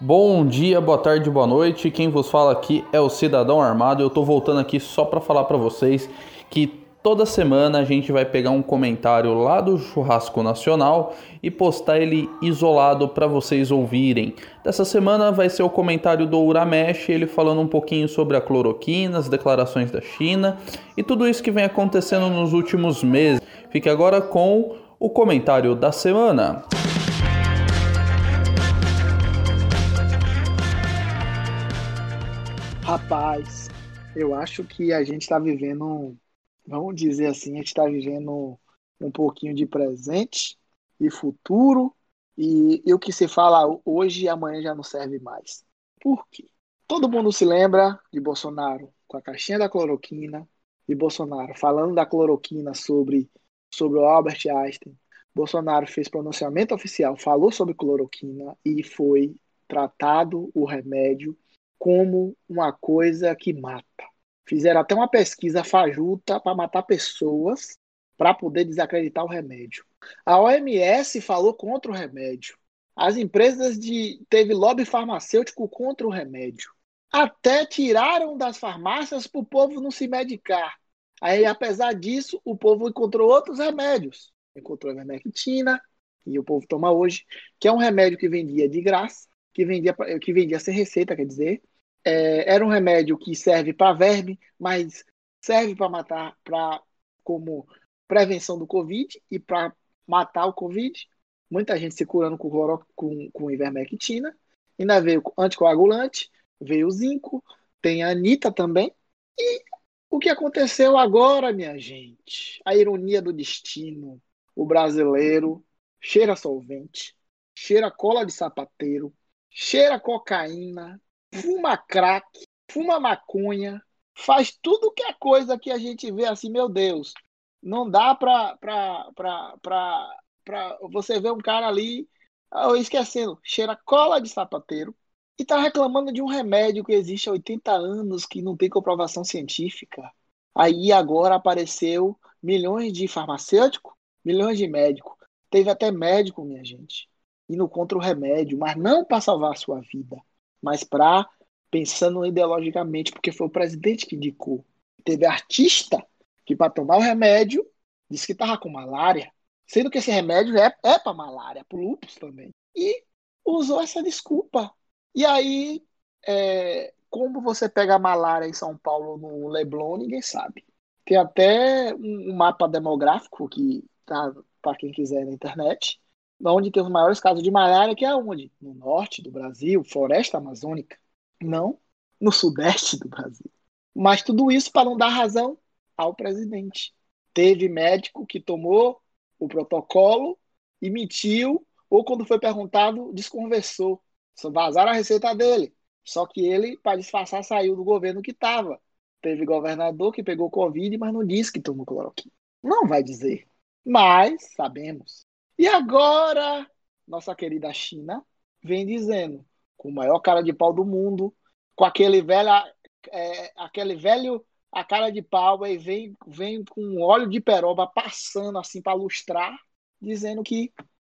Bom dia, boa tarde, boa noite. Quem vos fala aqui é o Cidadão Armado. Eu tô voltando aqui só para falar para vocês que toda semana a gente vai pegar um comentário lá do Churrasco Nacional e postar ele isolado para vocês ouvirem. Dessa semana vai ser o comentário do Uramesh, ele falando um pouquinho sobre a cloroquina, as declarações da China e tudo isso que vem acontecendo nos últimos meses. Fique agora com o comentário da semana. Rapaz, eu acho que a gente está vivendo, vamos dizer assim, a gente está vivendo um pouquinho de presente e futuro, e, e o que se fala hoje e amanhã já não serve mais. Por quê? Todo mundo se lembra de Bolsonaro com a caixinha da cloroquina, de Bolsonaro falando da cloroquina sobre, sobre o Albert Einstein. Bolsonaro fez pronunciamento oficial, falou sobre cloroquina e foi tratado o remédio como uma coisa que mata. Fizeram até uma pesquisa fajuta para matar pessoas para poder desacreditar o remédio. A OMS falou contra o remédio. As empresas de teve lobby farmacêutico contra o remédio. Até tiraram das farmácias para o povo não se medicar. Aí, apesar disso, o povo encontrou outros remédios. Encontrou a vermectina, e o povo toma hoje, que é um remédio que vendia de graça, que vendia, que vendia sem receita, quer dizer, é, era um remédio que serve para verme, mas serve para matar, para como prevenção do Covid e para matar o Covid. Muita gente se curando com, cloro, com, com ivermectina. Ainda veio anticoagulante, veio o zinco, tem a Anitta também. E o que aconteceu agora, minha gente? A ironia do destino. O brasileiro cheira solvente, cheira cola de sapateiro, cheira cocaína, fuma crack, fuma maconha, faz tudo que é coisa que a gente vê assim, meu Deus. Não dá pra, pra, pra, pra, pra você ver um cara ali, oh, esquecendo, cheira cola de sapateiro e tá reclamando de um remédio que existe há 80 anos, que não tem comprovação científica. Aí agora apareceu milhões de farmacêuticos, milhões de médicos. Teve até médico, minha gente, indo contra o remédio, mas não para salvar a sua vida mas para pensando ideologicamente, porque foi o presidente que indicou. Teve artista que para tomar o remédio disse que estava com malária, sendo que esse remédio é, é para malária, para lúpus também. E usou essa desculpa. E aí, é, como você pega a malária em São Paulo no Leblon, ninguém sabe. Tem até um mapa demográfico que tá para quem quiser na internet, onde tem os maiores casos de malária, que é onde? No norte do Brasil, floresta amazônica. Não no sudeste do Brasil. Mas tudo isso para não dar razão ao presidente. Teve médico que tomou o protocolo e mentiu, ou quando foi perguntado, desconversou. Só vazaram a receita dele. Só que ele, para disfarçar, saiu do governo que estava. Teve governador que pegou Covid, mas não disse que tomou cloroquina. Não vai dizer. Mas sabemos. E agora, nossa querida China vem dizendo, com o maior cara de pau do mundo, com aquele velho, é, aquele velho a cara de pau e vem, vem com óleo de peroba passando assim para lustrar, dizendo que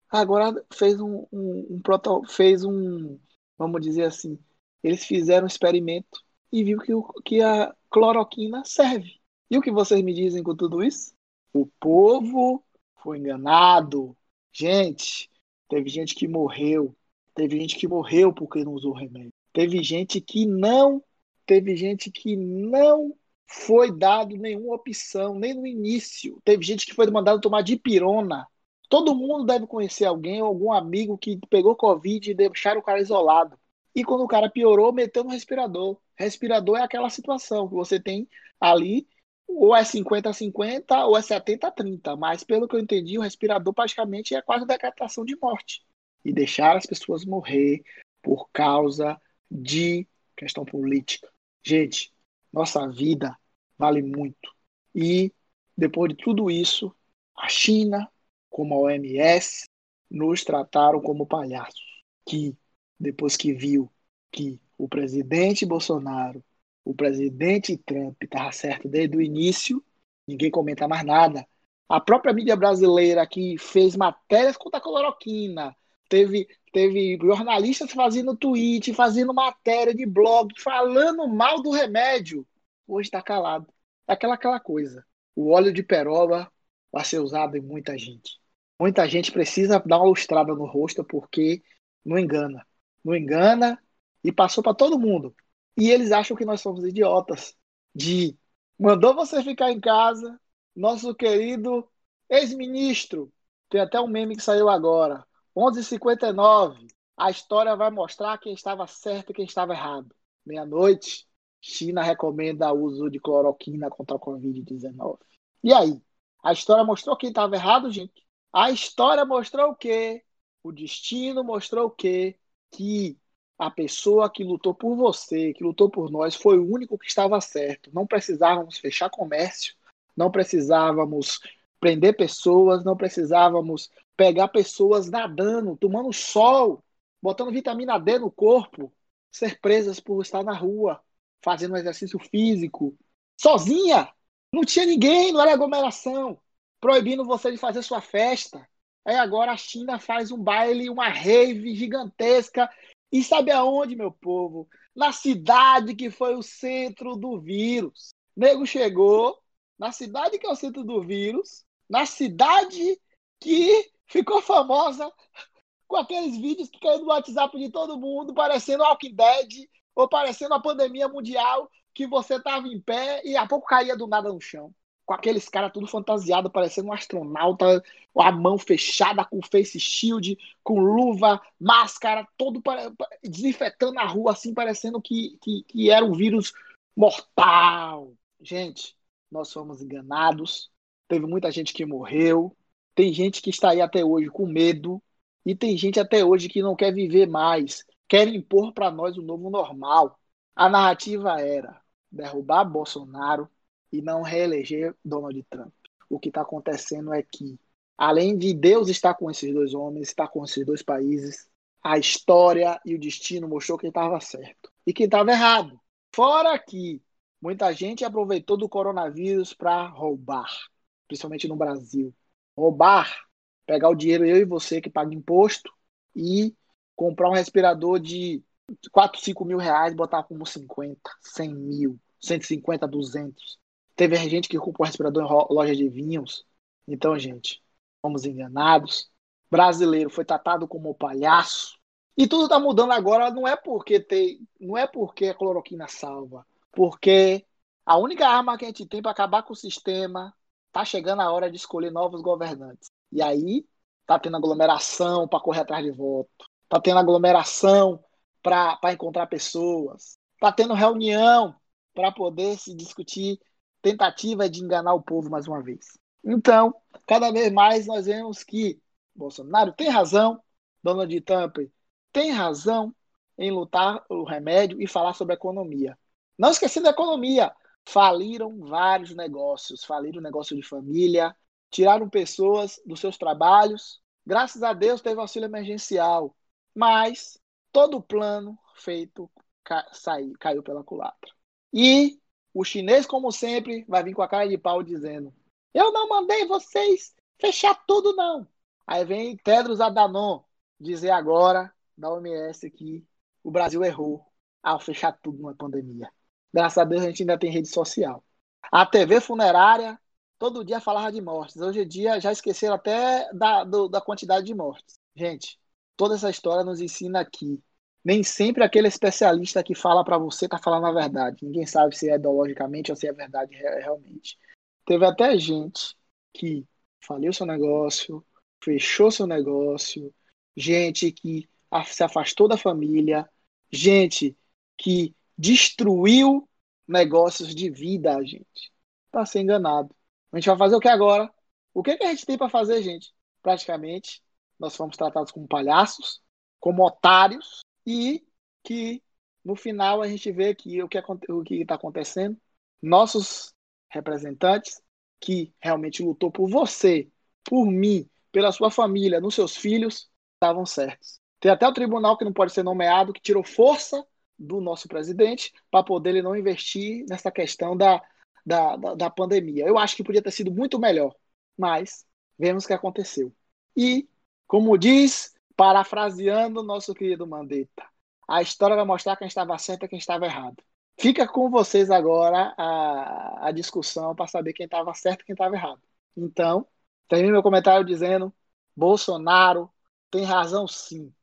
agora fez um, um, um fez um, vamos dizer assim, eles fizeram um experimento e viu que, o, que a cloroquina serve. E o que vocês me dizem com tudo isso? O povo foi enganado, Gente, teve gente que morreu. Teve gente que morreu porque não usou remédio. Teve gente que não, teve gente que não foi dado nenhuma opção, nem no início. Teve gente que foi mandado tomar dipirona. Todo mundo deve conhecer alguém ou algum amigo que pegou Covid e deixaram o cara isolado. E quando o cara piorou, meteu no respirador. Respirador é aquela situação que você tem ali ou é 50 a 50 ou é 70 a 30, mas pelo que eu entendi, o respirador praticamente é quase decretação de morte. E deixar as pessoas morrer por causa de questão política. Gente, nossa vida vale muito. E depois de tudo isso, a China, como a OMS, nos trataram como palhaços. Que depois que viu que o presidente Bolsonaro o presidente Trump estava certo desde o início, ninguém comenta mais nada. A própria mídia brasileira que fez matérias contra a cloroquina, teve, teve jornalistas fazendo tweet, fazendo matéria de blog, falando mal do remédio. Hoje está calado. É aquela, aquela coisa. O óleo de peroba vai ser usado em muita gente. Muita gente precisa dar uma lustrada no rosto porque não engana. Não engana e passou para todo mundo. E eles acham que nós somos idiotas. De mandou você ficar em casa, nosso querido ex-ministro. Tem até um meme que saiu agora. 11h59. A história vai mostrar quem estava certo e quem estava errado. Meia-noite, China recomenda o uso de cloroquina contra a Covid-19. E aí? A história mostrou quem estava errado, gente? A história mostrou o quê? O destino mostrou o quê? Que a pessoa que lutou por você, que lutou por nós, foi o único que estava certo. Não precisávamos fechar comércio, não precisávamos prender pessoas, não precisávamos pegar pessoas nadando, tomando sol, botando vitamina D no corpo, ser presas por estar na rua, fazendo um exercício físico, sozinha. Não tinha ninguém, não era aglomeração, proibindo você de fazer sua festa. Aí agora a China faz um baile, uma rave gigantesca e sabe aonde, meu povo? Na cidade que foi o centro do vírus. O nego chegou na cidade que é o centro do vírus, na cidade que ficou famosa com aqueles vídeos que caíram no WhatsApp de todo mundo, parecendo Walking Dead ou parecendo a pandemia mundial, que você estava em pé e a pouco caía do nada no chão com aqueles caras tudo fantasiado, parecendo um astronauta, a mão fechada, com face shield, com luva, máscara, todo desinfetando a rua, assim, parecendo que, que, que era um vírus mortal. Gente, nós fomos enganados, teve muita gente que morreu, tem gente que está aí até hoje com medo, e tem gente até hoje que não quer viver mais, quer impor para nós o novo normal. A narrativa era derrubar Bolsonaro, e não reeleger Donald Trump. O que está acontecendo é que, além de Deus estar com esses dois homens, estar com esses dois países, a história e o destino mostrou quem estava certo e quem estava errado. Fora que muita gente aproveitou do coronavírus para roubar, principalmente no Brasil. Roubar, pegar o dinheiro eu e você que paga imposto e comprar um respirador de 4, 5 mil reais, botar como 50, 100 mil, 150, 200. Teve gente que comprou respirador em loja de vinhos. Então, gente, fomos enganados. Brasileiro foi tratado como palhaço. E tudo está mudando agora, não é porque tem, não é porque a cloroquina salva, porque a única arma que a gente tem para acabar com o sistema tá chegando a hora de escolher novos governantes. E aí tá tendo aglomeração para correr atrás de voto, tá tendo aglomeração para encontrar pessoas, tá tendo reunião para poder se discutir tentativa de enganar o povo mais uma vez. Então, cada vez mais nós vemos que Bolsonaro tem razão, Donald Trump tem razão em lutar o remédio e falar sobre a economia. Não esquecendo a economia, faliram vários negócios, faliram negócio de família, tiraram pessoas dos seus trabalhos. Graças a Deus teve auxílio emergencial, mas todo o plano feito ca saiu, caiu pela culatra. E o chinês, como sempre, vai vir com a cara de pau dizendo: Eu não mandei vocês fechar tudo, não. Aí vem Tedros Adhanom dizer agora, da OMS, que o Brasil errou ao fechar tudo numa pandemia. Graças a Deus a gente ainda tem rede social. A TV funerária todo dia falava de mortes. Hoje em dia já esqueceram até da, do, da quantidade de mortes. Gente, toda essa história nos ensina aqui nem sempre aquele especialista que fala para você está falando a verdade. Ninguém sabe se é ideologicamente ou se é verdade realmente. Teve até gente que faliu seu negócio, fechou seu negócio, gente que se afastou da família, gente que destruiu negócios de vida, gente. Tá sendo enganado. A gente vai fazer o que agora? O que, que a gente tem para fazer, gente? Praticamente, nós fomos tratados como palhaços, como otários, e que no final a gente vê que o que está acontecendo, nossos representantes que realmente lutou por você, por mim, pela sua família, nos seus filhos, estavam certos. Tem até o tribunal que não pode ser nomeado que tirou força do nosso presidente para poder ele não investir nessa questão da, da, da, da pandemia. Eu acho que podia ter sido muito melhor, mas vemos o que aconteceu. E, como diz parafraseando o nosso querido Mandetta, a história vai mostrar quem estava certo e quem estava errado. Fica com vocês agora a, a discussão para saber quem estava certo e quem estava errado. Então, termino meu comentário dizendo: Bolsonaro tem razão sim.